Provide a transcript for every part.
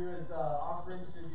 Is uh, offering uh, to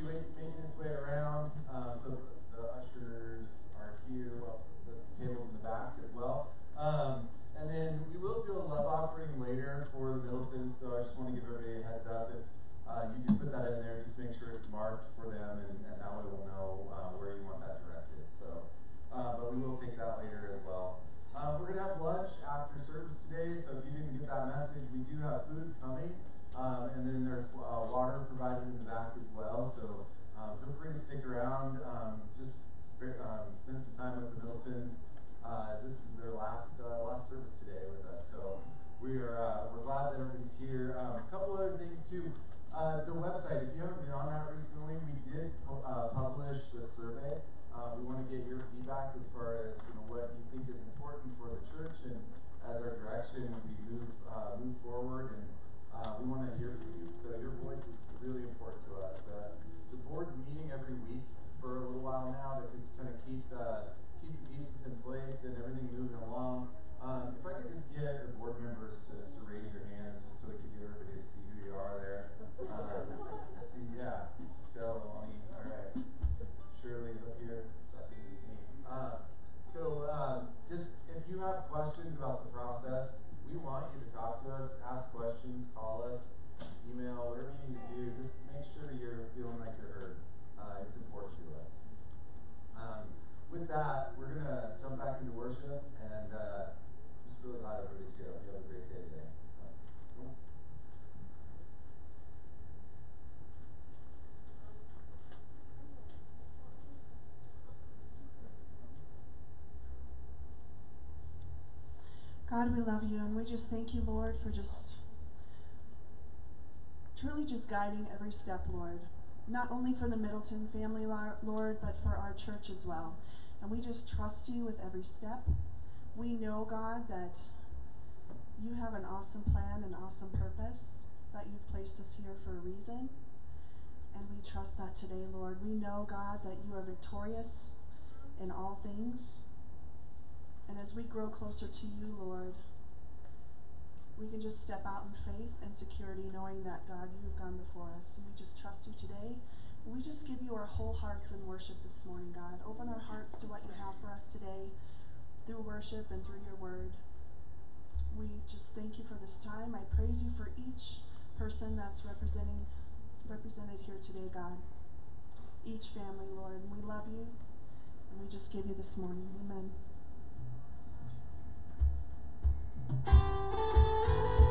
God, we love you and we just thank you, Lord, for just truly just guiding every step, Lord. Not only for the Middleton family, Lord, but for our church as well. And we just trust you with every step. We know, God, that you have an awesome plan, an awesome purpose, that you've placed us here for a reason. And we trust that today, Lord. We know, God, that you are victorious in all things. And as we grow closer to you, Lord, we can just step out in faith and security, knowing that, God, you have gone before us. And we just trust you today. We just give you our whole hearts in worship this morning, God. Open our hearts to what you have for us today through worship and through your word. We just thank you for this time. I praise you for each person that's representing represented here today, God. Each family, Lord. And we love you. And we just give you this morning. Amen. Thank you.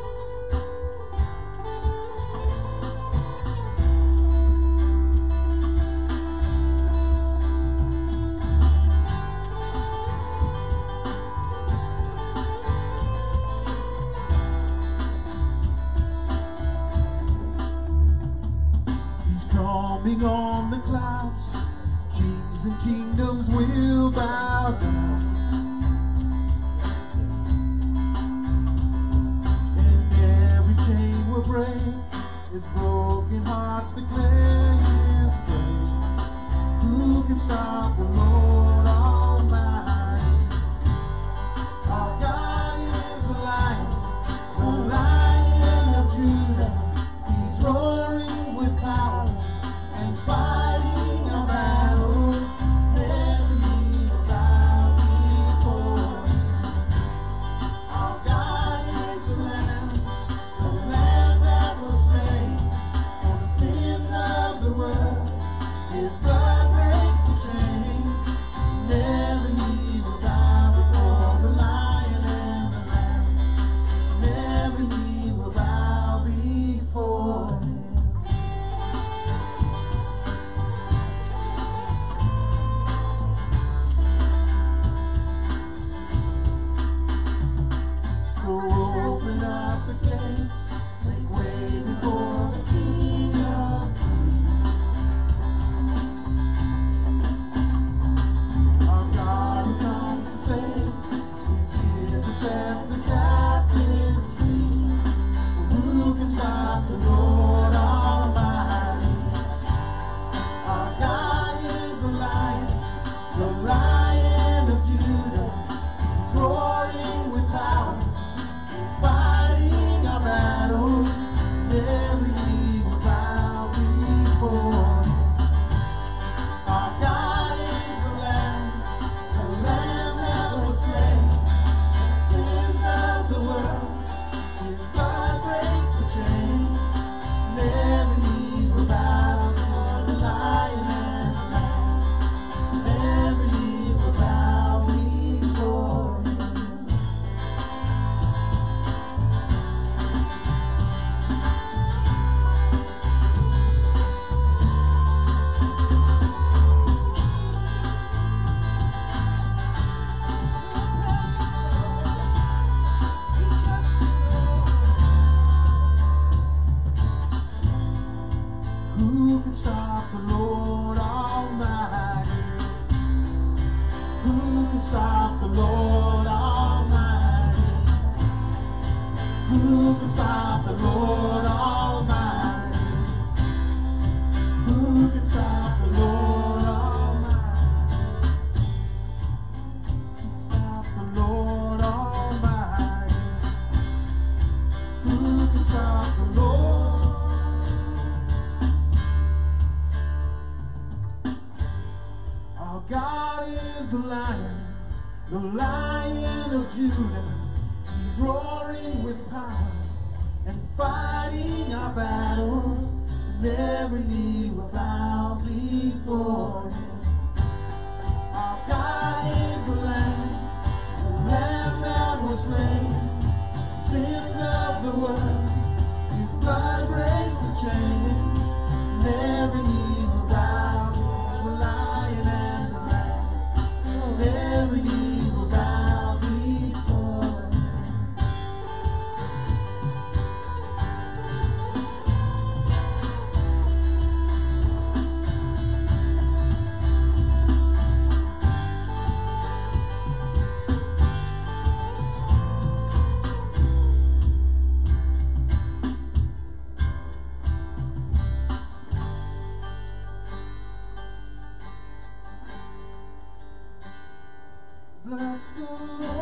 Oh.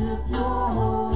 Worship Your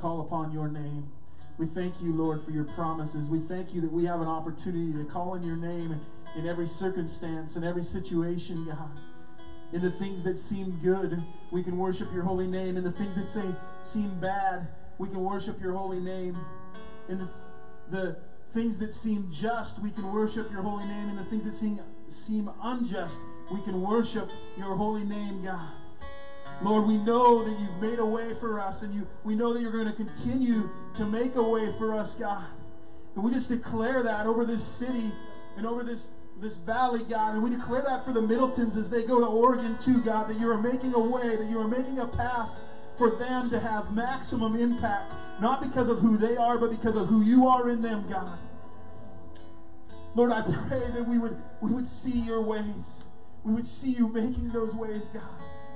call upon your name. We thank you, Lord, for your promises. We thank you that we have an opportunity to call on your name in every circumstance, in every situation, God. In the things that seem good, we can worship your holy name. In the things that say seem bad, we can worship your holy name. In the, the things that seem just, we can worship your holy name. In the things that seem, seem unjust, we can worship your holy name, God. Lord, we know that you've made a way for us, and you, we know that you're going to continue to make a way for us, God. And we just declare that over this city and over this, this valley, God. And we declare that for the Middletons as they go to Oregon, too, God, that you are making a way, that you are making a path for them to have maximum impact, not because of who they are, but because of who you are in them, God. Lord, I pray that we would, we would see your ways. We would see you making those ways, God.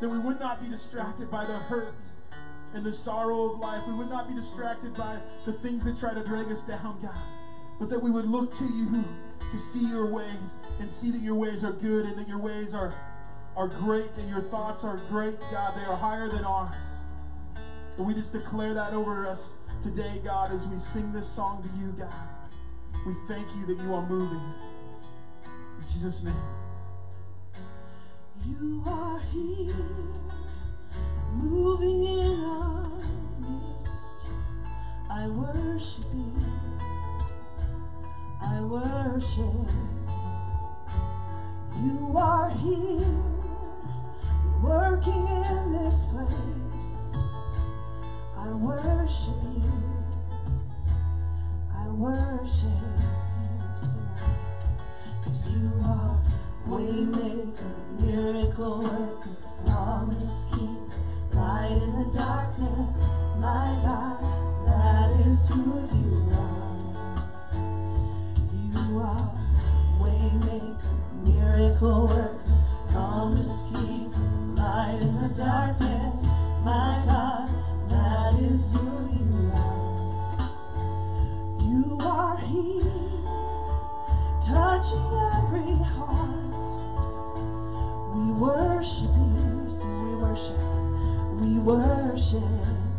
That we would not be distracted by the hurt and the sorrow of life. We would not be distracted by the things that try to drag us down, God. But that we would look to you to see your ways and see that your ways are good and that your ways are, are great and your thoughts are great, God. They are higher than ours. And we just declare that over us today, God, as we sing this song to you, God. We thank you that you are moving. In Jesus' name. You are here, moving in our midst. I worship you. I worship. You are here, working in this place. I worship you. I worship you. Cause you are waymaker, miracle worker, promise keeper, light in the darkness, my God, that is who you are. You are waymaker, miracle worker, promise keeper, light in the darkness, my God, that is who you are. You are touching every worship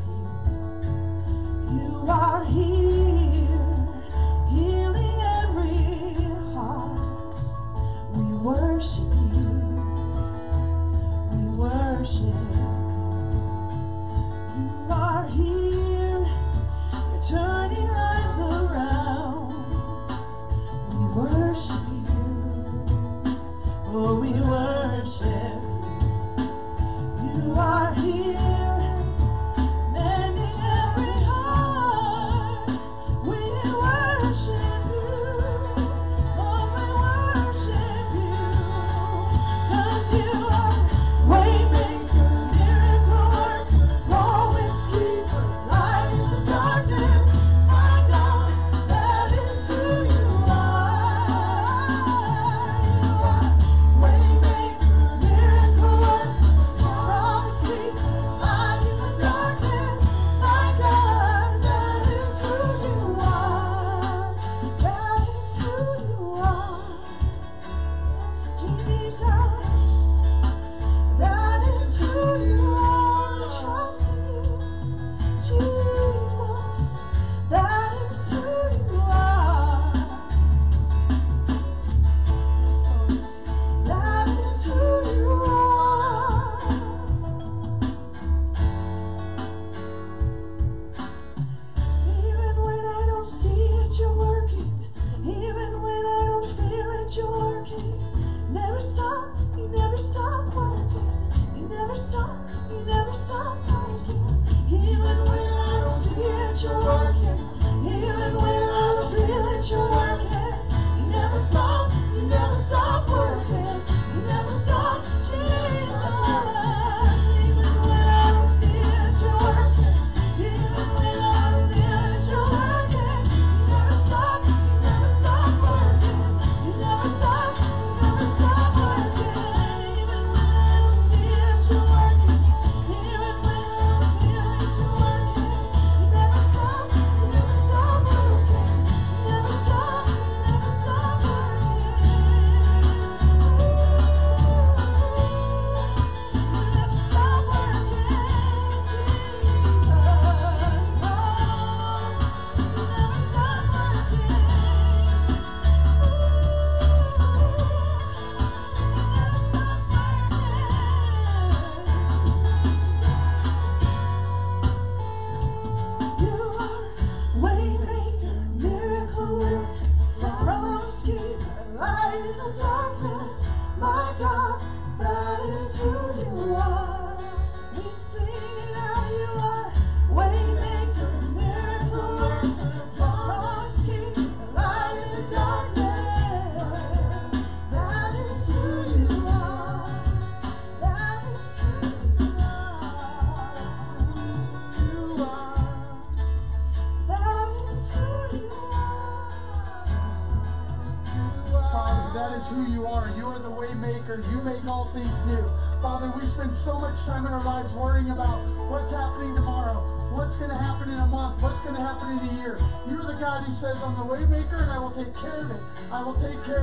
time in our lives worrying about what's happening tomorrow, what's going to happen in a month, what's going to happen in a year. You're the God who says, I'm the way maker and I will take care of it. I will take care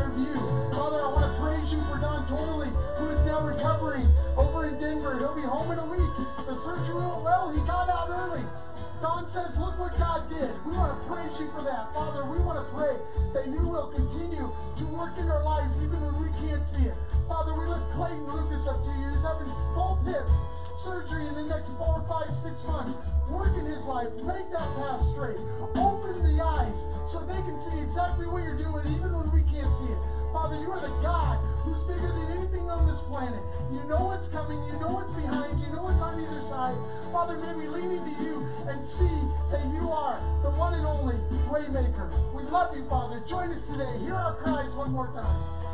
six months. Work in his life. Make that path straight. Open the eyes so they can see exactly what you're doing even when we can't see it. Father, you are the God who's bigger than anything on this planet. You know what's coming. You know what's behind. You know what's on either side. Father, may we lean into you and see that you are the one and only waymaker. We love you, Father. Join us today. Hear our cries one more time.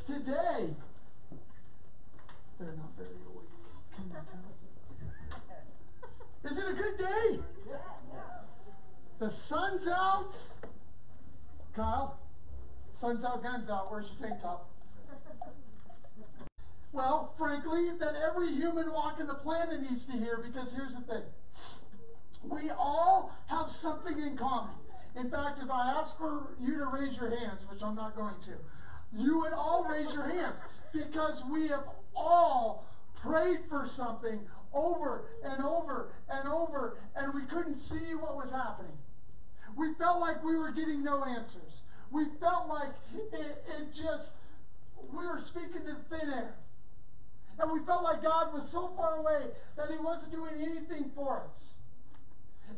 Today. They're not very awake. Can you tell? Is it a good day? The sun's out. Kyle, sun's out, guns out. Where's your tank top? Well, frankly, that every human walking the planet needs to hear because here's the thing. We all have something in common. In fact, if I ask for you to raise your hands, which I'm not going to, you would all raise your hands because we have all prayed for something over and over and over, and we couldn't see what was happening. We felt like we were getting no answers. We felt like it, it just, we were speaking to thin air. And we felt like God was so far away that He wasn't doing anything for us.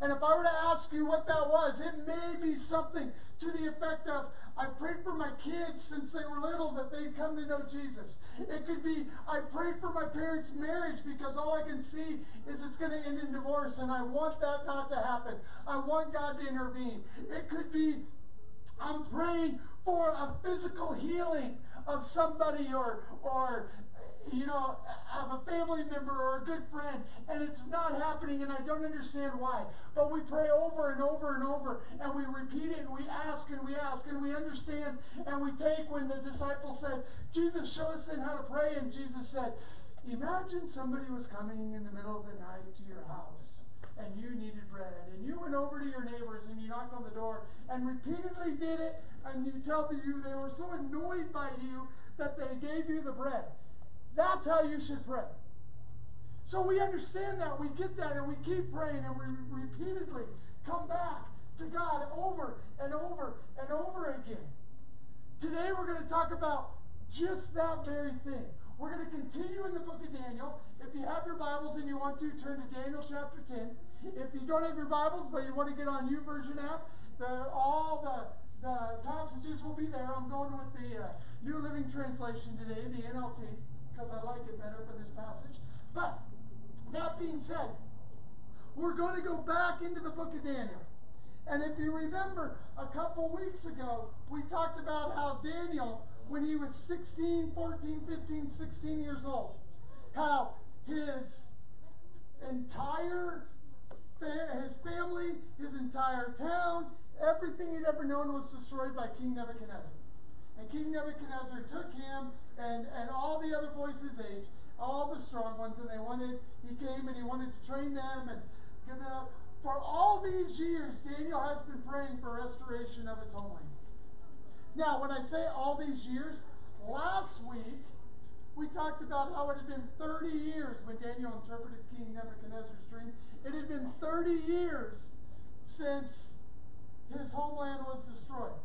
And if I were to ask you what that was, it may be something to the effect of, I prayed for my kids since they were little that they'd come to know Jesus. It could be, I prayed for my parents' marriage because all I can see is it's going to end in divorce and I want that not to happen. I want God to intervene. It could be, I'm praying for a physical healing of somebody or, or you know, have a family member or a good friend, and it's not happening, and I don't understand why. But we pray over and over and over, and we repeat it, and we ask, and we ask and we understand and we take when the disciples said, Jesus, show us then how to pray. And Jesus said, Imagine somebody was coming in the middle of the night to your house and you needed bread and you went over to your neighbors and you knocked on the door and repeatedly did it and you tell you they were so annoyed by you that they gave you the bread. That's how you should pray. So we understand that, we get that, and we keep praying, and we repeatedly come back to God over and over and over again. Today we're going to talk about just that very thing. We're going to continue in the book of Daniel. If you have your Bibles and you want to, turn to Daniel chapter 10. If you don't have your Bibles, but you want to get on YouVersion app, all the, the passages will be there. I'm going with the uh, New Living Translation today, the NLT, because I like it better for this passage. But that being said, we're going to go back into the book of Daniel. And if you remember, a couple weeks ago, we talked about how Daniel, when he was 16, 14, 15, 16 years old, how his entire his family, his entire town, everything he'd ever known was destroyed by King Nebuchadnezzar. And King Nebuchadnezzar took him and, and all the other boys his age all the strong ones, and they wanted, he came and he wanted to train them and give them up. For all these years, Daniel has been praying for restoration of his homeland. Now, when I say all these years, last week we talked about how it had been 30 years when Daniel interpreted King Nebuchadnezzar's dream. It had been 30 years since his homeland was destroyed.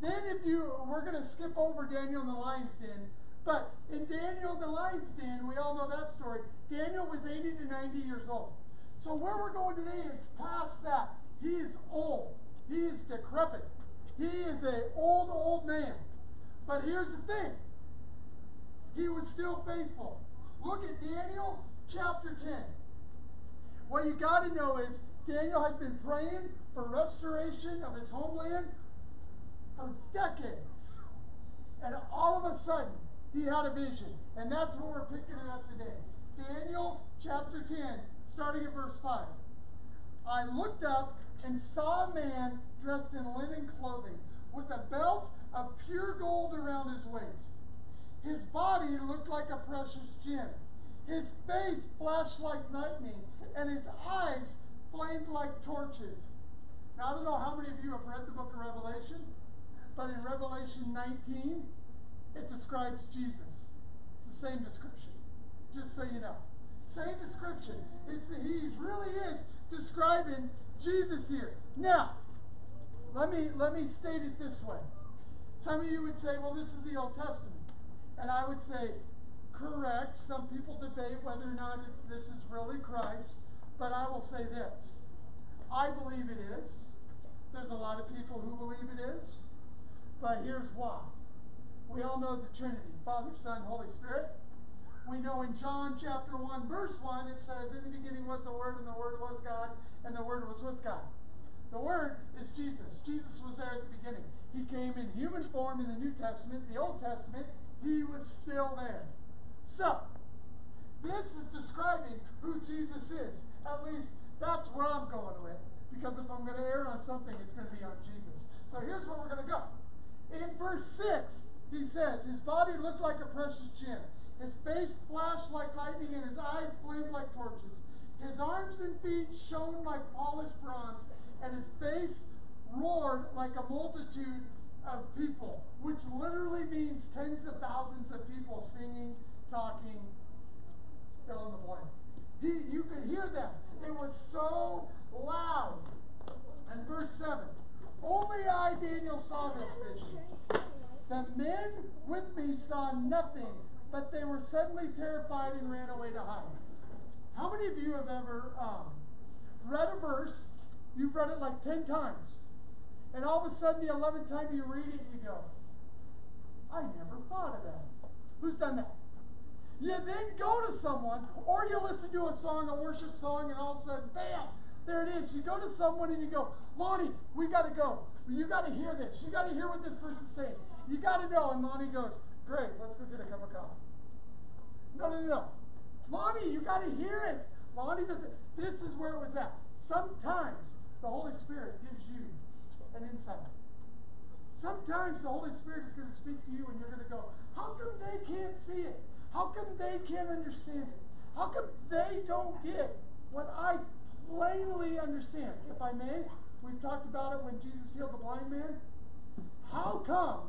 Then, if you, we're going to skip over Daniel in the lion's den. But in Daniel the lion's den, we all know that story. Daniel was 80 to 90 years old. So where we're going today is past that. He is old. He is decrepit. He is an old, old man. But here's the thing. He was still faithful. Look at Daniel chapter 10. What you got to know is Daniel had been praying for restoration of his homeland for decades. And all of a sudden, he had a vision. And that's where we're picking it up today. Daniel chapter 10, starting at verse 5. I looked up and saw a man dressed in linen clothing, with a belt of pure gold around his waist. His body looked like a precious gem. His face flashed like lightning, and his eyes flamed like torches. Now, I don't know how many of you have read the book of Revelation, but in Revelation 19, it describes Jesus. It's the same description, just so you know. Same description. It's, he really is describing Jesus here. Now, let me, let me state it this way. Some of you would say, well, this is the Old Testament. And I would say, correct. Some people debate whether or not this is really Christ. But I will say this I believe it is. There's a lot of people who believe it is. But here's why. We all know the Trinity Father, Son, Holy Spirit. We know in John chapter 1, verse 1, it says, In the beginning was the Word, and the Word was God, and the Word was with God. The Word is Jesus. Jesus was there at the beginning. He came in human form in the New Testament. The Old Testament, he was still there. So, this is describing who Jesus is. At least that's where I'm going with. Because if I'm going to err on something, it's going to be on Jesus. So here's where we're going to go. In verse 6, he says, His body looked like a precious gem. His face flashed like lightning, and his eyes flamed like torches. His arms and feet shone like polished bronze, and his face roared like a multitude of people, which literally means tens of thousands of people singing, talking, fill in the blank. He, you could hear them. It was so loud. And verse 7 Only I, Daniel, saw this vision. The men with me saw nothing, but they were suddenly terrified and ran away to hide. How many of you have ever um, read a verse? You've read it like 10 times. And all of a sudden, the 11th time you read it, you go, I never thought of that. Who's done that? You then go to someone, or you listen to a song, a worship song, and all of a sudden, bam, there it is. You go to someone and you go, Lonnie, we got to go. You got to hear this. You got to hear what this verse is saying. You got to know. And Lonnie goes, Great, let's go get a cup of coffee. No, no, no. Lonnie, you got to hear it. Lonnie doesn't. This is where it was at. Sometimes the Holy Spirit gives you and insight. Sometimes the Holy Spirit is going to speak to you and you're going to go, How come they can't see it? How come they can't understand it? How come they don't get what I plainly understand? If I may, we've talked about it when Jesus healed the blind man. How come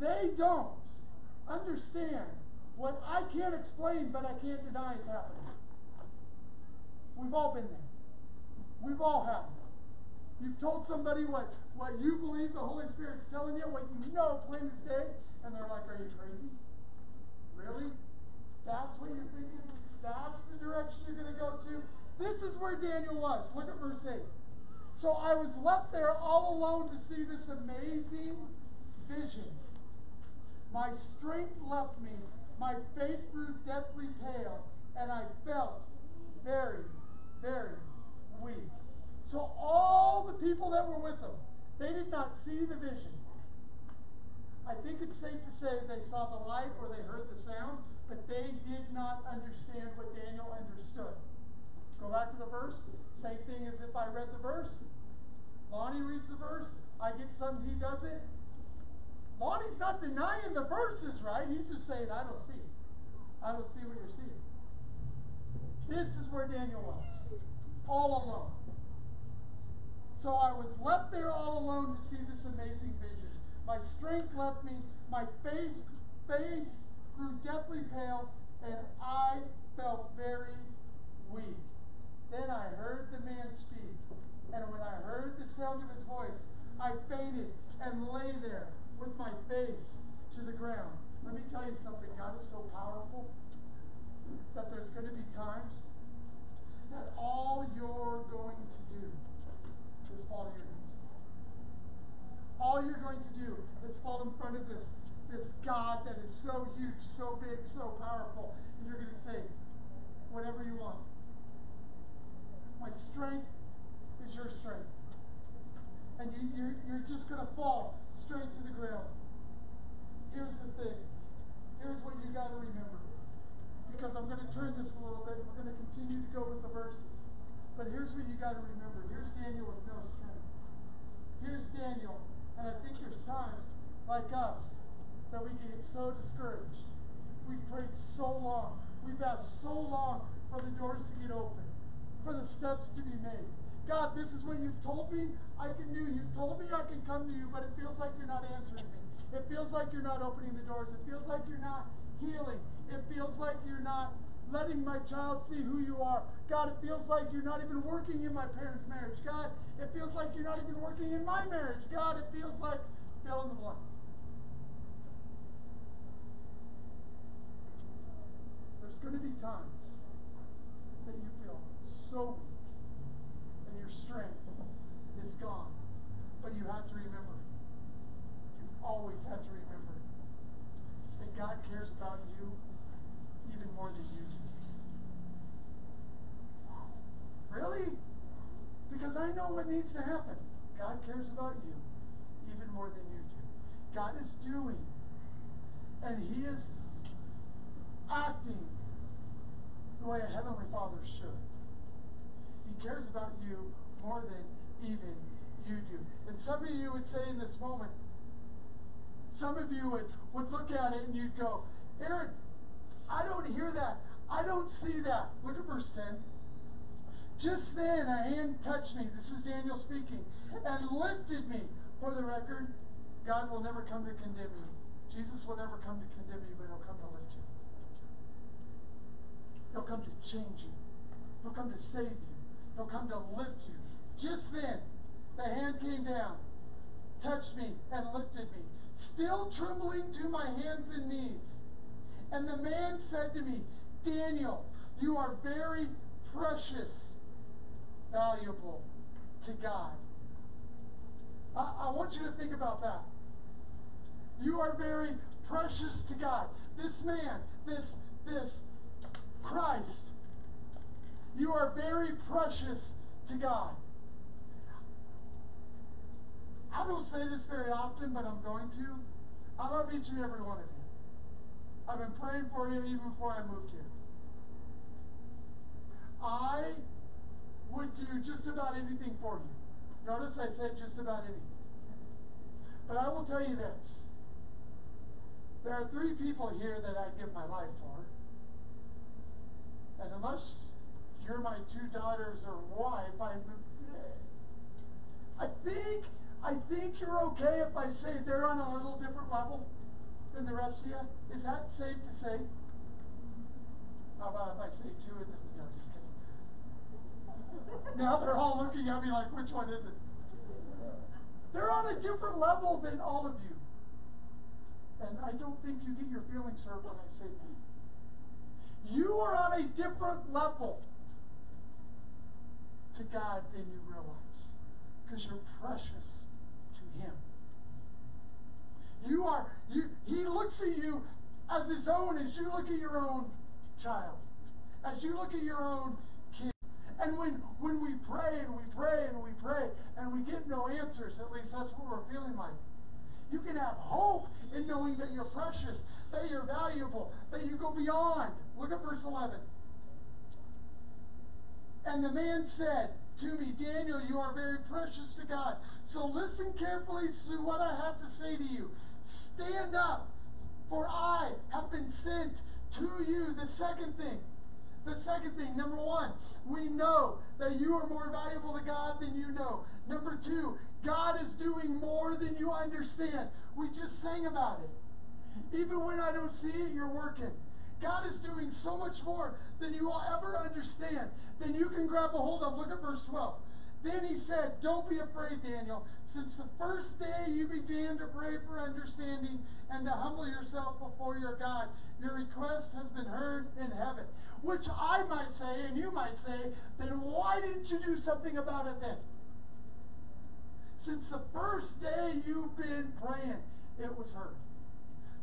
they don't understand what I can't explain but I can't deny is happening? We've all been there. We've all had it. You've told somebody what, what you believe the Holy Spirit's telling you, what you know plain as day, and they're like, Are you crazy? Really? That's what you're thinking? That's the direction you're going to go to? This is where Daniel was. Look at verse 8. So I was left there all alone to see this amazing vision. My strength left me, my faith grew deathly pale, and I felt very, very weak. So all the people that were with him, they did not see the vision. I think it's safe to say they saw the light or they heard the sound, but they did not understand what Daniel understood. Go back to the verse. Same thing as if I read the verse. Lonnie reads the verse. I get something, he does it. Lonnie's not denying the verses, right? He's just saying, I don't see. I don't see what you're seeing. This is where Daniel was, all alone. So I was left there all alone to see this amazing vision. My strength left me, my face, face grew deathly pale, and I felt very weak. Then I heard the man speak, and when I heard the sound of his voice, I fainted and lay there with my face to the ground. Let me tell you something God is so powerful that there's going to be times that all you're going to do is fall to your knees. All you're going to do is fall in front of this, this God that is so huge, so big, so powerful, and you're going to say, whatever you want. My strength is your strength. And you, you're, you're just going to fall straight to the ground. Here's the thing. Here's what you got to remember. Because I'm going to turn this a little bit. We're going to continue to go with the verses. But here's what you got to remember. Here's Daniel with no strength. Here's Daniel. And I think there's times, like us, that we get so discouraged. We've prayed so long. We've asked so long for the doors to get open, for the steps to be made. God, this is what you've told me I can do. You've told me I can come to you, but it feels like you're not answering me. It feels like you're not opening the doors. It feels like you're not healing. It feels like you're not letting my child see who you are. God, it feels like you're not even working in my parents' marriage. God, it feels like you're not even working in my marriage. God, it feels like fill in the blank. There's going to be times that you feel so weak and your strength is gone. But you have to remember, you always have to remember that God cares about you even more than you do. Really? Because I know what needs to happen. God cares about you even more than you do. God is doing, and He is acting the way a Heavenly Father should. Cares about you more than even you do. And some of you would say in this moment, some of you would, would look at it and you'd go, Aaron, I don't hear that. I don't see that. Look at verse 10. Just then a hand touched me, this is Daniel speaking, and lifted me. For the record, God will never come to condemn you. Jesus will never come to condemn you, but he'll come to lift you. He'll come to change you. He'll come to save you. He'll come to lift you. Just then, the hand came down, touched me, and lifted me, still trembling to my hands and knees. And the man said to me, Daniel, you are very precious, valuable to God. I, I want you to think about that. You are very precious to God. This man, this, this Christ, you are very precious to God. I don't say this very often, but I'm going to. I love each and every one of you. I've been praying for you even before I moved here. I would do just about anything for you. Notice I said just about anything. But I will tell you this. There are three people here that I'd give my life for. And unless you're my two daughters or wife, I'm. I think I think you're okay if I say they're on a little different level than the rest of you. Is that safe to say? How about if I say two of them? No, just kidding. Now they're all looking at me like, which one is it? They're on a different level than all of you. And I don't think you get your feelings hurt when I say that. You are on a different level to God than you realize. Because you're precious to Him. You are, you, He looks at you as His own as you look at your own child. As you look at your own kid. And when, when we pray and we pray and we pray and we get no answers, at least that's what we're feeling like. You can have hope in knowing that you're precious, that you're valuable, that you go beyond. Look at verse 11. And the man said to me, Daniel, you are very precious to God. So listen carefully to what I have to say to you. Stand up, for I have been sent to you. The second thing, the second thing, number one, we know that you are more valuable to God than you know. Number two, God is doing more than you understand. We just sang about it. Even when I don't see it, you're working. God is doing so much more than you will ever understand, than you can grab a hold of. Look at verse 12. Then he said, Don't be afraid, Daniel. Since the first day you began to pray for understanding and to humble yourself before your God, your request has been heard in heaven. Which I might say, and you might say, then why didn't you do something about it then? Since the first day you've been praying, it was heard.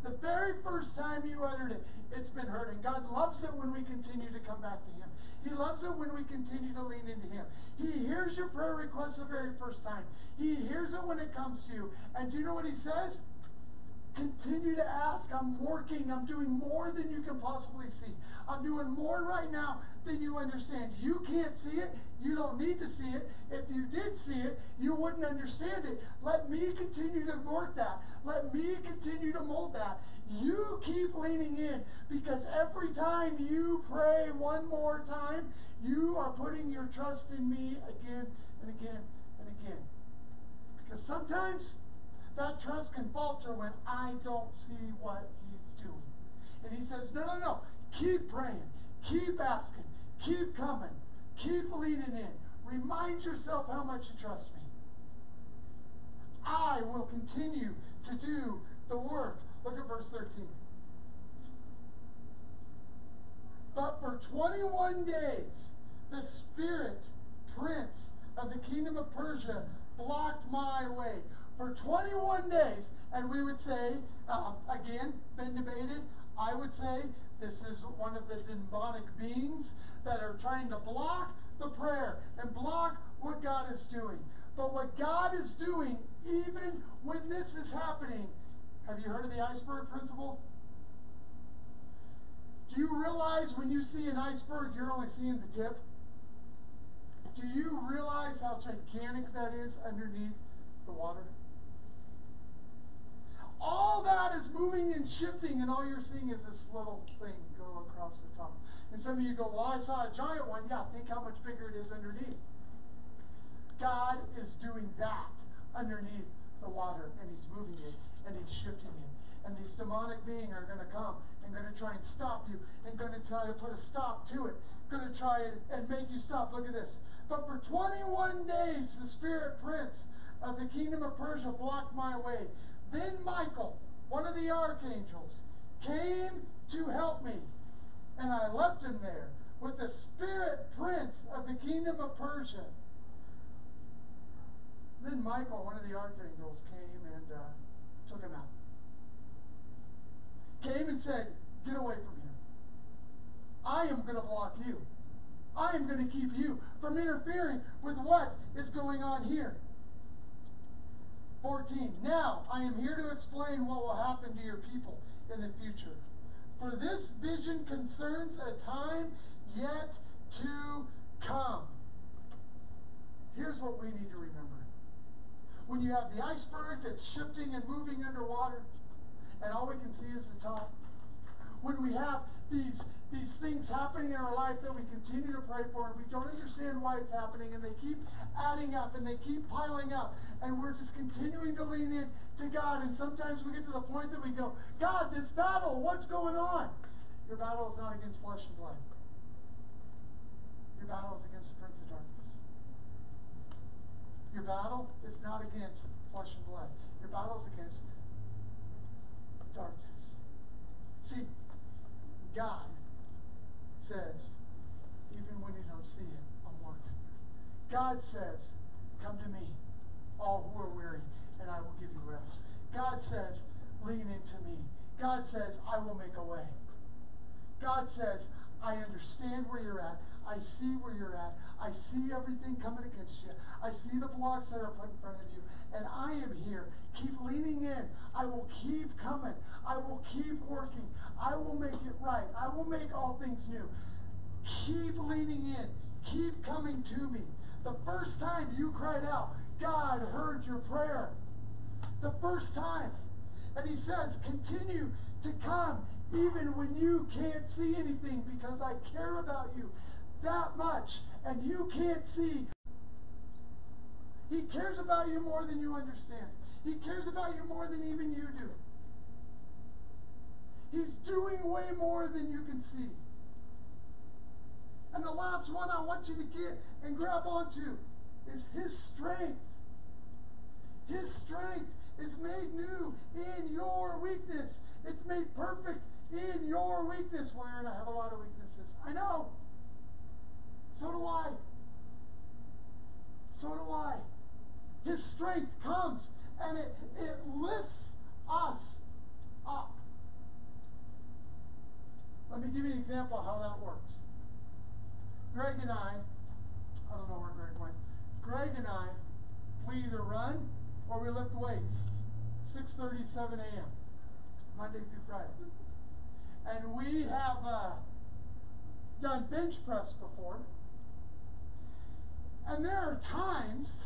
The very first time you uttered it, it's been heard. And God loves it when we continue to come back to Him. He loves it when we continue to lean into Him. He hears your prayer request the very first time. He hears it when it comes to you. And do you know what He says? Continue to ask. I'm working. I'm doing more than you can possibly see. I'm doing more right now than you understand. You can't see it. You don't need to see it. If you did see it, you wouldn't understand it. Let me continue to work that. Let me continue to mold that. You keep leaning in because every time you pray one more time, you are putting your trust in me again and again and again. Because sometimes that trust can falter when I don't see what he's doing. And he says, no, no, no. Keep praying. Keep asking. Keep coming. Keep leaning in. Remind yourself how much you trust me. I will continue to do the work. Look at verse 13. But for 21 days, the spirit prince of the kingdom of Persia blocked my way for 21 days. And we would say, uh, again, been debated, I would say this is one of the demonic beings that are trying to block the prayer and block what God is doing. But what God is doing, even when this is happening, have you heard of the iceberg principle? Do you realize when you see an iceberg, you're only seeing the tip? Do you realize how gigantic that is underneath the water? All that is moving and shifting, and all you're seeing is this little thing go across the top. And some of you go, Well, I saw a giant one. Yeah, think how much bigger it is underneath. God is doing that underneath the water, and He's moving it, and He's shifting it. And these demonic beings are going to come and going to try and stop you, and going to try to put a stop to it, going to try and, and make you stop. Look at this. But for 21 days, the spirit prince of the kingdom of Persia blocked my way. Then Michael, one of the archangels, came to help me, and I left him there with the spirit prince of the kingdom of Persia. Then Michael, one of the archangels, came and uh, took him out. Came and said, Get away from here. I am going to block you. I am going to keep you from interfering with what is going on here. 14. Now I am here to explain what will happen to your people in the future. For this vision concerns a time yet to come. Here's what we need to remember when you have the iceberg that's shifting and moving underwater, and all we can see is the top. When we have these these things happening in our life that we continue to pray for and we don't understand why it's happening and they keep adding up and they keep piling up and we're just continuing to lean in to God and sometimes we get to the point that we go, God, this battle, what's going on? Your battle is not against flesh and blood. Your battle is against the prince of darkness. Your battle is not against flesh and blood. Your battle is against darkness. See, God says, even when you don't see it, I'm working. God says, Come to me, all who are weary, and I will give you rest. God says, Lean into me. God says, I will make a way. God says, I understand where you're at. I see where you're at. I see everything coming against you. I see the blocks that are put in front of you. And I am here. Keep leaning in. I will keep coming. I will keep working. I will make it right. I will make all things new. Keep leaning in. Keep coming to me. The first time you cried out, God heard your prayer. The first time. And he says, continue to come even when you can't see anything because I care about you that much and you can't see. He cares about you more than you understand. He cares about you more than even you do. He's doing way more than you can see. And the last one I want you to get and grab onto is His strength. His strength is made new in your weakness. It's made perfect in your weakness. Well, Aaron, I have a lot of weaknesses. I know. So do I. So do I. His strength comes and it, it lifts us up. Let me give you an example of how that works. Greg and I, I don't know where Greg went. Greg and I, we either run or we lift weights. 6.30, 7 a.m. Monday through Friday. And we have uh, done bench press before. And there are times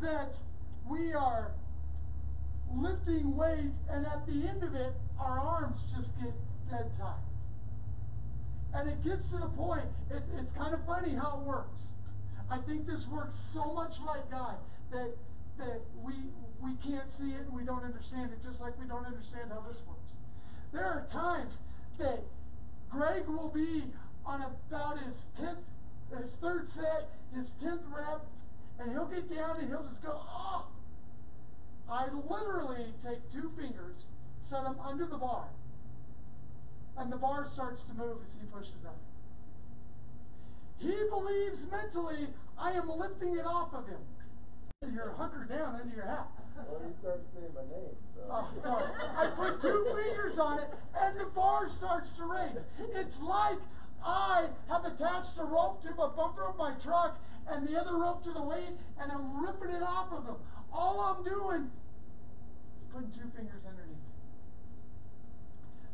that we are lifting weight, and at the end of it, our arms just get dead tired. And it gets to the point, it, it's kind of funny how it works. I think this works so much like God that, that we, we can't see it and we don't understand it, just like we don't understand how this works. There are times that Greg will be on about his 10th, his third set, his 10th rep, and he'll get down and he'll just go, oh. I literally take two fingers, set them under the bar, and the bar starts to move as he pushes up. He believes mentally, I am lifting it off of him. You're hunkered down under your hat. Well, you started saying my name. So. Oh, sorry. I put two fingers on it, and the bar starts to raise. It's like I have attached a rope to the bumper of my truck and the other rope to the weight, and I'm ripping it off of them. All I'm doing is putting two fingers underneath it.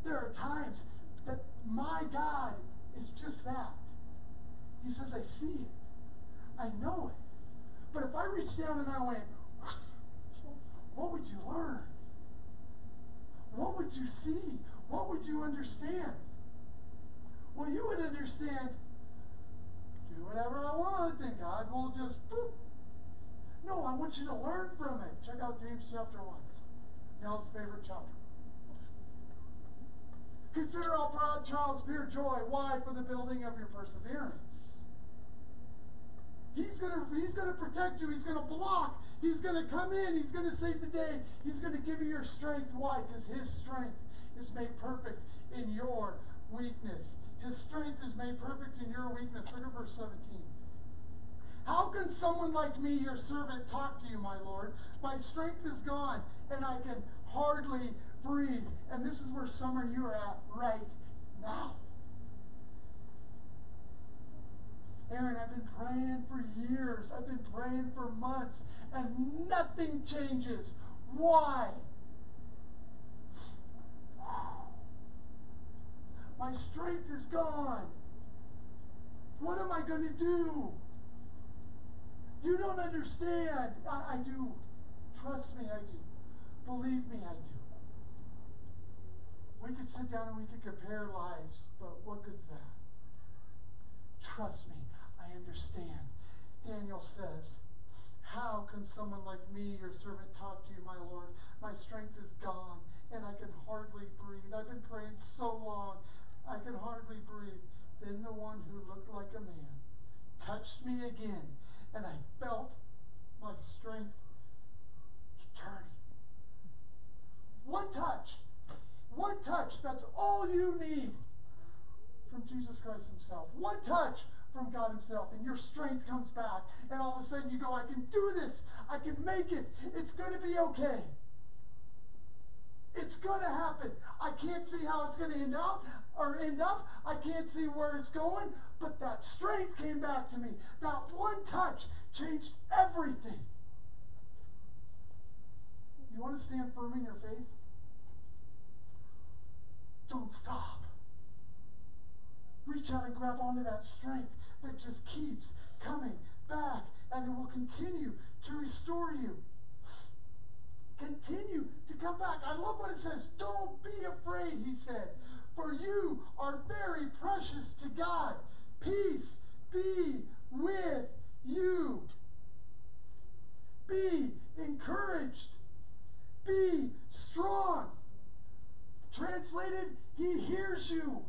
There are times that my God is just that. He says, I see it. I know it. But if I reached down and I went, what would you learn? What would you see? What would you understand? Well, you would understand do whatever I want and God will just boop. No, I want you to learn from it. Check out James chapter 1. Nell's favorite chapter. Consider all proud trials pure joy. Why? For the building of your perseverance. He's gonna he's gonna protect you. He's gonna block. He's gonna come in. He's gonna save the day. He's gonna give you your strength. Why? Because his strength is made perfect in your weakness. His strength is made perfect in your weakness. Look at verse 17. How can someone like me, your servant, talk to you, my Lord? My strength is gone, and I can hardly breathe. And this is where of you are at right now. Aaron, I've been praying for years. I've been praying for months, and nothing changes. Why? My strength is gone. What am I going to do? You don't understand. I, I do. Trust me, I do. Believe me, I do. We could sit down and we could compare lives, but what good's that? Trust me, I understand. Daniel says, How can someone like me, your servant, talk to you, my Lord? My strength is gone, and I can hardly breathe. I've been praying so long, I can hardly breathe. Then the one who looked like a man touched me again, and I felt my strength returning. One touch, one touch, that's all you need from Jesus Christ Himself. One touch from God Himself, and your strength comes back, and all of a sudden you go, I can do this, I can make it, it's going to be okay. It's going to happen. I can't see how it's going to end up or end up. I can't see where it's going, but that strength came back to me. That one touch changed everything. You want to stand firm in your faith? Don't stop. Reach out and grab onto that strength that just keeps coming back and it will continue to restore you. Continue to come back. I love what it says. Don't be afraid, he said, for you are very precious to God. Peace be with you. Be encouraged. Be strong. Translated, he hears you.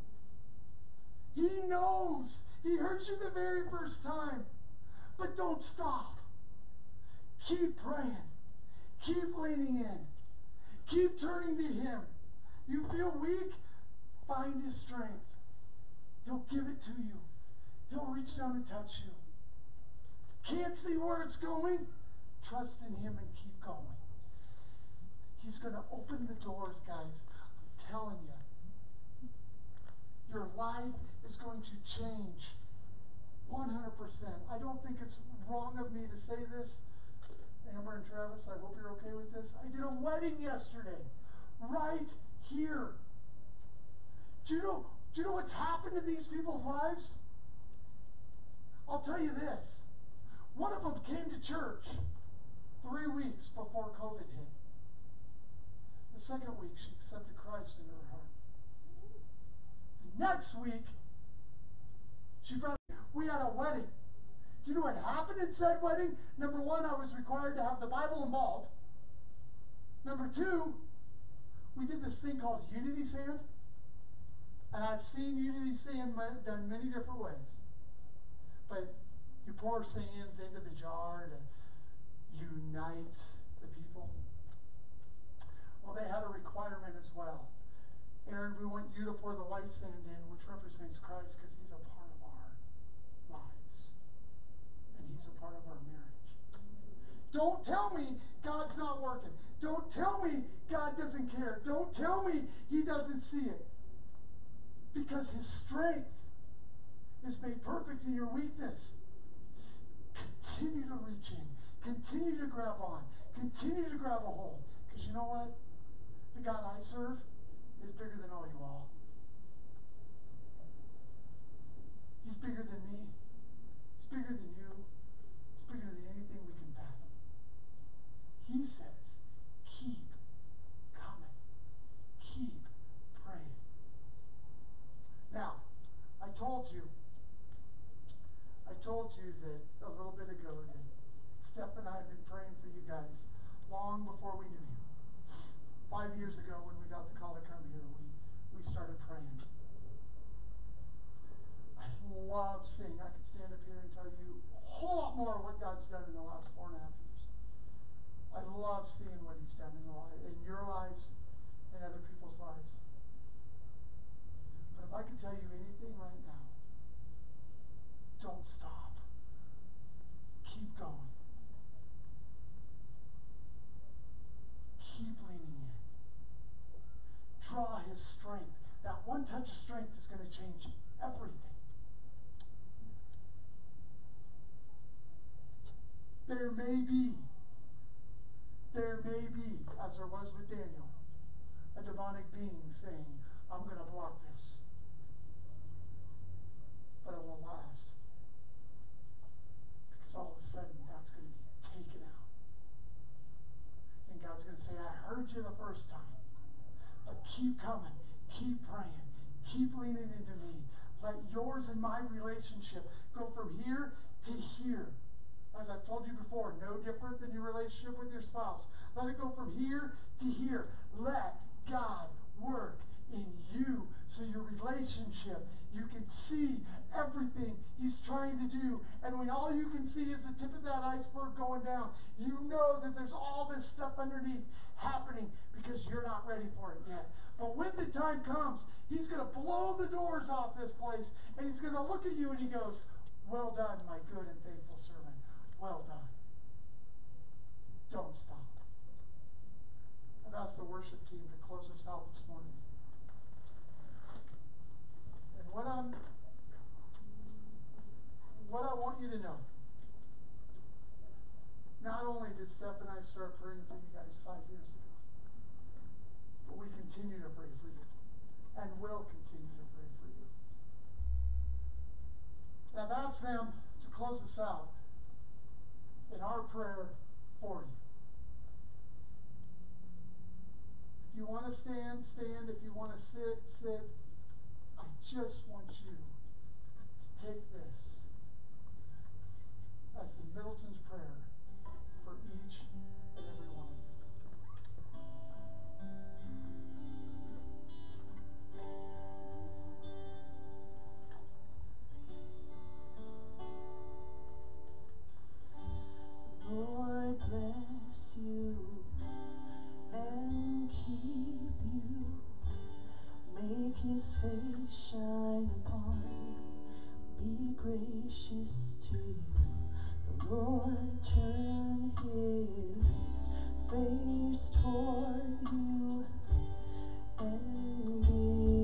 He knows. He heard you the very first time. But don't stop. Keep praying. Keep leaning in. Keep turning to Him. You feel weak? Find His strength. He'll give it to you. He'll reach down and touch you. Can't see where it's going? Trust in Him and keep going. He's going to open the doors, guys. I'm telling you. Your life is going to change 100%. I don't think it's wrong of me to say this. Amber and Travis, I hope you're okay with this. I did a wedding yesterday, right here. Do you know, do you know what's happened in these people's lives? I'll tell you this. One of them came to church three weeks before COVID hit. The second week, she accepted Christ into her heart. The next week, she brought, we had a wedding. Do you know what happened in said wedding? Number one, I was required to have the Bible involved. Number two, we did this thing called unity sand. And I've seen unity sand done many different ways. But you pour sands into the jar to unite the people. Well, they had a requirement as well. Aaron, we want you to pour the white sand in, which represents Christ because he's a part of our lives. He's a part of our marriage. Don't tell me God's not working. Don't tell me God doesn't care. Don't tell me he doesn't see it. Because his strength is made perfect in your weakness. Continue to reach in. Continue to grab on. Continue to grab a hold. Because you know what? The God I serve is bigger than all you all. He's bigger than me. He's bigger than you. He's bigger than anything we can fathom. He says, keep coming. Keep praying. Now, I told you, I told you that a little bit ago that Steph and I have been praying for you guys long before we knew you five years ago when we got the call to come here, we, we started praying. I love seeing, I could stand up here and tell you a whole lot more of what God's done in the last four and a half years. I love seeing what he's done in, life, in your lives and other people's lives. But if I could tell you anything right now, don't stop. Keep going. Keep leaning in draw his strength. That one touch of strength is going to change everything. There may be, there may be, as there was with Daniel, demonic being saying, I'm going to block this. But it won't last. Because all of a sudden, that's going to be taken out. And God's going to say, I heard you the first time. But keep coming, keep praying, keep leaning into me. Let yours and my relationship go from here to here. As I've told you before, no different than your relationship with your spouse. Let it go from here to here. Let God work in you so your relationship, you can see everything He's trying to do. And when all you can see is the tip of that iceberg going down, you know that there's all this stuff underneath happening because you're not ready for it yet. But when the time comes, He's going to blow the doors off this place and He's going to look at you and He goes, Well done, my good and faithful servant. Well done. Don't stop. I've asked the worship team close us out this morning. And what I'm what I want you to know, not only did Steph and I start praying for you guys five years ago, but we continue to pray for you and will continue to pray for you. And I've asked them to close us out in our prayer for you. If you want to stand, stand. If you want to sit, sit. I just want you to take this as the Middleton's prayer for each and every one of you. Lord bless his face shine upon you. Be gracious to you. The Lord turn his face toward you and give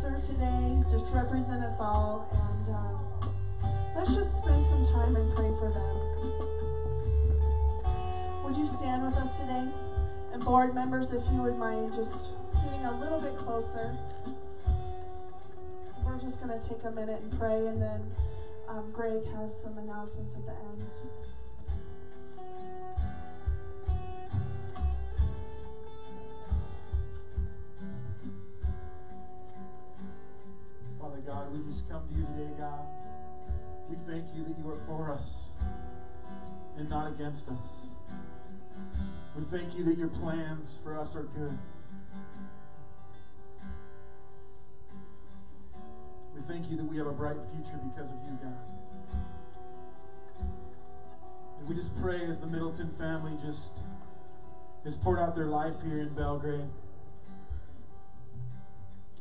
today, just represent us all. And uh, let's just spend some time and pray for them. Would you stand with us today? And board members, if you would mind just getting a little bit closer. We're just going to take a minute and pray, and then um, Greg has some announcements at the end. Just come to you today, God. We thank you that you are for us and not against us. We thank you that your plans for us are good. We thank you that we have a bright future because of you, God. And we just pray as the Middleton family just has poured out their life here in Belgrade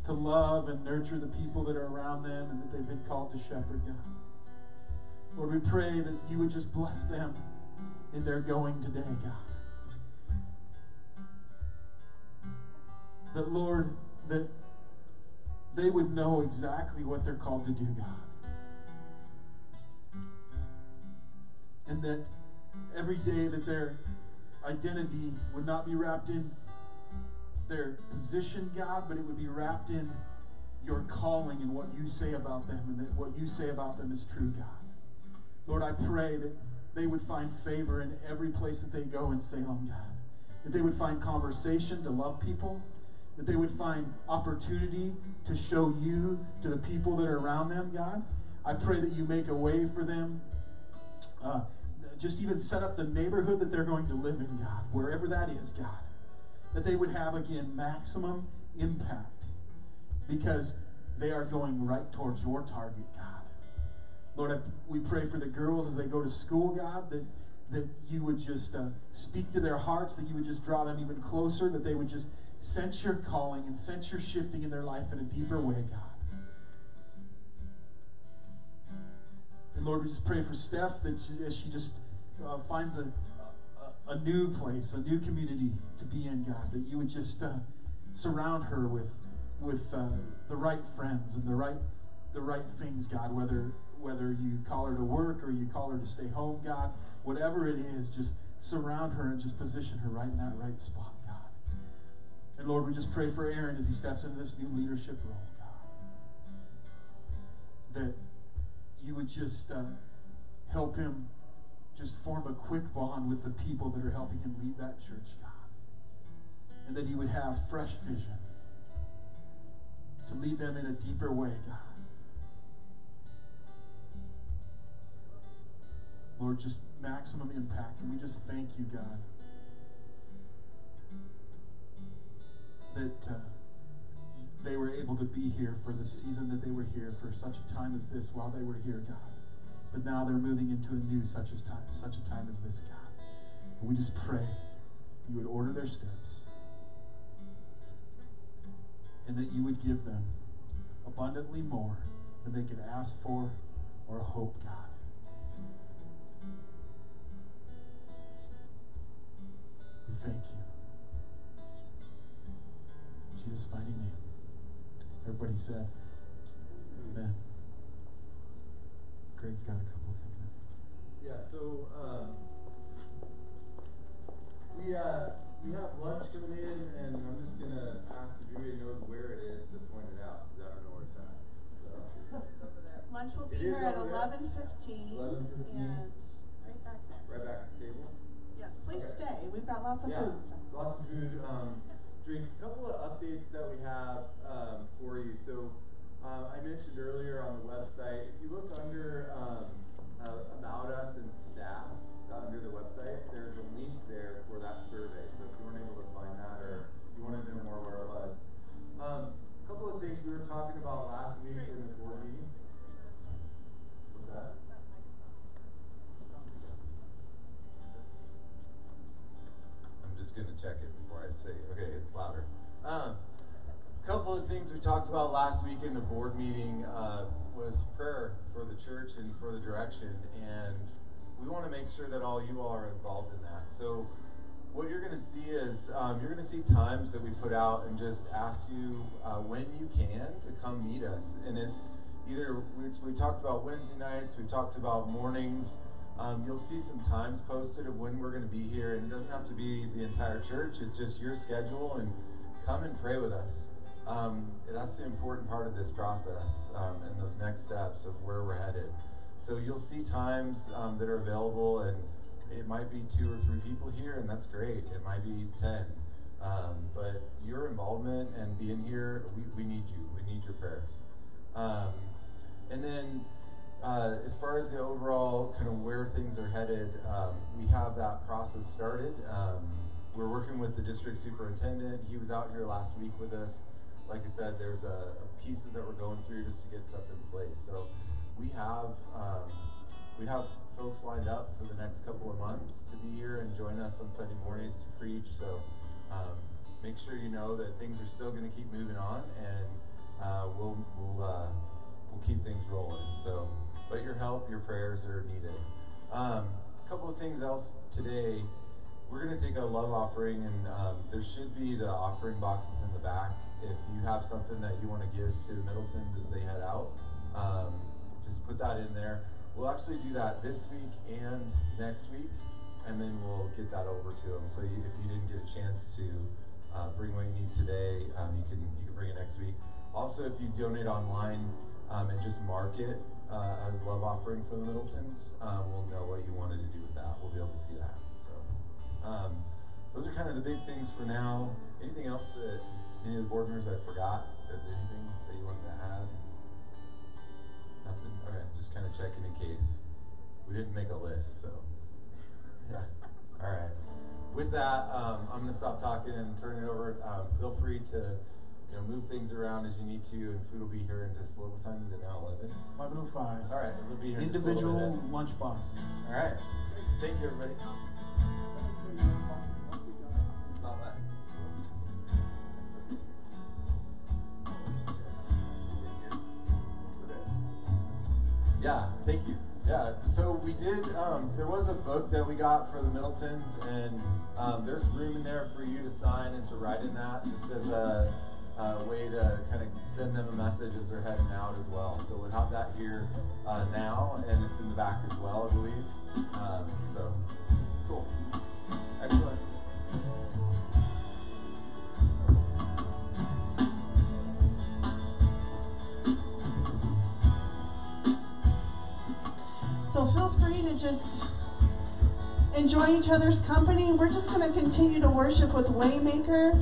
to love and nurture the people that are around them and that they've been called to shepherd, God. Lord, we pray that you would just bless them in their going today, God. That, Lord, that they would know exactly what they're called to do, God. And that every day that their identity would not be wrapped in their position, God, but it would be wrapped in your calling and what you say about them, and that what you say about them is true, God. Lord, I pray that they would find favor in every place that they go in Salem, God. That they would find conversation to love people, that they would find opportunity to show you to the people that are around them, God. I pray that you make a way for them. Uh, just even set up the neighborhood that they're going to live in, God, wherever that is, God that they would have again maximum impact because they are going right towards your target, God. Lord, I, we pray for the girls as they go to school, God, that, that you would just uh, speak to their hearts, that you would just draw them even closer, that they would just sense your calling and sense your shifting in their life in a deeper way, God. And Lord, we just pray for Steph that she, as she just uh, finds a, a new place, a new community to be in, God. That you would just uh, surround her with with uh, the right friends and the right the right things, God. Whether whether you call her to work or you call her to stay home, God, whatever it is, just surround her and just position her right in that right spot, God. And Lord, we just pray for Aaron as he steps into this new leadership role, God. That you would just uh, help him just form a quick bond with the people that are helping him lead that church, God. And that he would have fresh vision to lead them in a deeper way, God. Lord, just maximum impact. And we just thank you, God, that uh, they were able to be here for the season that they were here for such a time as this while they were here, God. But now they're moving into a new such as time, such a time as this, God. And we just pray you would order their steps and that you would give them abundantly more than they could ask for or hope, God. We thank you. In Jesus' mighty name. Everybody said, Amen. Greg's got a couple of things. Yeah, so um, we uh, we have lunch coming in, and I'm just gonna ask if anybody knows where it is to point it out because I don't know where it's at. So. Lunch will be is here at eleven fifteen. 11:15. And right back there. Right back at the table. Yes, please Okay. stay. We've got lots of yeah, food. so. lots of food, um, drinks. A couple of updates that we have um, for you. So uh, I mentioned earlier on the website, if you look under um, uh, about us and staff uh, under the website, there's a link there for that survey. So if you weren't able to find that or you wanted to know more where it was. Um, a couple of things we were talking about last week in the board meeting. What's that? I'm just gonna check it before I say. Okay, it's louder. Um, couple of things we talked about last week in the board meeting uh, was prayer for the church and for the direction, and we want to make sure that all you all are involved in that. So, what you're going to see is um, you're going to see times that we put out and just ask you uh, when you can to come meet us. And it either we, we talked about Wednesday nights, we talked about mornings. Um, you'll see some times posted of when we're going to be here, and it doesn't have to be the entire church. It's just your schedule, and come and pray with us. Um, that's the important part of this process um, and those next steps of where we're headed. So you'll see times um, that are available, and it might be two or three people here, and that's great. It might be 10. Um, but your involvement and being here, we, we need you. We need your prayers. Um, and then, uh, as far as the overall kind of where things are headed, um, we have that process started. Um, we're working with the district superintendent. He was out here last week with us. Like I said, there's a, a pieces that we're going through just to get stuff in place. So we have um, we have folks lined up for the next couple of months to be here and join us on Sunday mornings to preach. So um, make sure you know that things are still going to keep moving on, and uh, we'll we'll uh, we'll keep things rolling. So, but your help, your prayers are needed. Um, a couple of things else today. We're going to take a love offering, and um, there should be the offering boxes in the back. If you have something that you want to give to the Middletons as they head out, um, just put that in there. We'll actually do that this week and next week, and then we'll get that over to them. So you, if you didn't get a chance to uh, bring what you need today, um, you can you can bring it next week. Also, if you donate online um, and just mark it uh, as love offering for the Middletons, um, we'll know what you wanted to do with that. We'll be able to see that. Um, those are kind of the big things for now. Anything else that any of the board members I forgot? Anything that you wanted to add? Nothing? Okay, just kind of checking in case. We didn't make a list, so. Yeah. All right. With that, um, I'm going to stop talking and turn it over. Um, feel free to you know, move things around as you need to, and food will be here in just a little time. Is it now 11? 1105. All right, it'll be here in just a little Individual bit. lunch boxes. All right. Thank you, everybody. Yeah, thank you. Yeah, so we did. Um, there was a book that we got for the Middletons, and um, there's room in there for you to sign and to write in that, just as a, a way to kind of send them a message as they're heading out as well. So we'll have that here uh, now, and it's in the back as well, I believe. Um, so So feel free to just enjoy each other's company. We're just going to continue to worship with Waymaker.